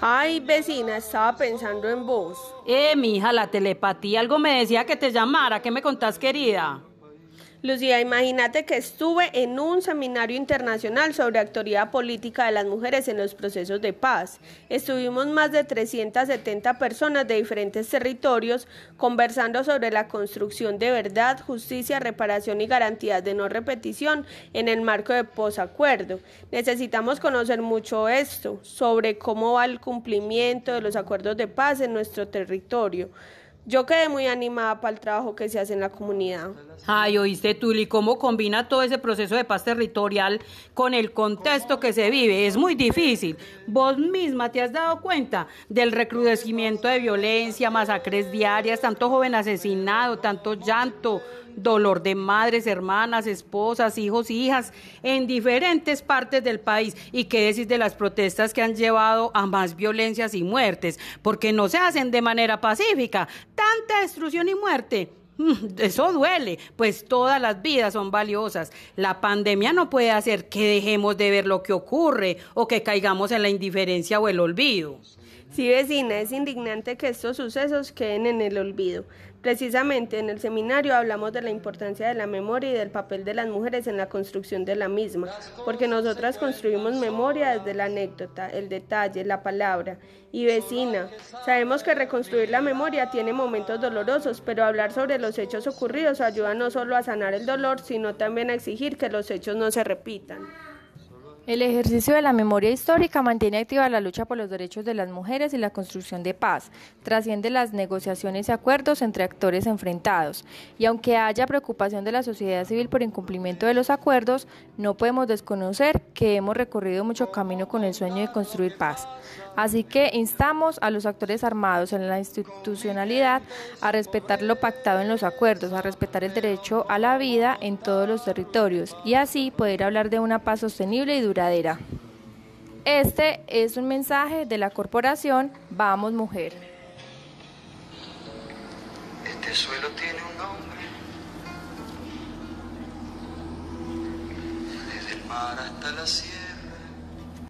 Ay, vecina, estaba pensando en vos. Eh, mi hija, la telepatía, algo me decía que te llamara. ¿Qué me contás, querida? Lucía, imagínate que estuve en un seminario internacional sobre actoría política de las mujeres en los procesos de paz. Estuvimos más de 370 personas de diferentes territorios conversando sobre la construcción de verdad, justicia, reparación y garantías de no repetición en el marco de posacuerdo. Necesitamos conocer mucho esto, sobre cómo va el cumplimiento de los acuerdos de paz en nuestro territorio. Yo quedé muy animada para el trabajo que se hace en la comunidad. Ay, oíste, Tuli, cómo combina todo ese proceso de paz territorial con el contexto que se vive. Es muy difícil. Vos misma te has dado cuenta del recrudecimiento de violencia, masacres diarias, tanto joven asesinado, tanto llanto, dolor de madres, hermanas, esposas, hijos, hijas, en diferentes partes del país. ¿Y qué decir de las protestas que han llevado a más violencias y muertes? Porque no se hacen de manera pacífica. Tanta destrucción y muerte. Mm, eso duele, pues todas las vidas son valiosas. La pandemia no puede hacer que dejemos de ver lo que ocurre o que caigamos en la indiferencia o el olvido. Sí, vecina, es indignante que estos sucesos queden en el olvido. Precisamente en el seminario hablamos de la importancia de la memoria y del papel de las mujeres en la construcción de la misma, porque nosotras construimos memoria desde la anécdota, el detalle, la palabra. Y vecina, sabemos que reconstruir la memoria tiene momentos dolorosos, pero hablar sobre los hechos ocurridos ayuda no solo a sanar el dolor, sino también a exigir que los hechos no se repitan. El ejercicio de la memoria histórica mantiene activa la lucha por los derechos de las mujeres y la construcción de paz, trasciende las negociaciones y acuerdos entre actores enfrentados. Y aunque haya preocupación de la sociedad civil por incumplimiento de los acuerdos, no podemos desconocer que hemos recorrido mucho camino con el sueño de construir paz. Así que instamos a los actores armados en la institucionalidad a respetar lo pactado en los acuerdos, a respetar el derecho a la vida en todos los territorios y así poder hablar de una paz sostenible y duradera. Este es un mensaje de la corporación Vamos Mujer. Este suelo tiene un nombre. Desde el mar hasta la sierra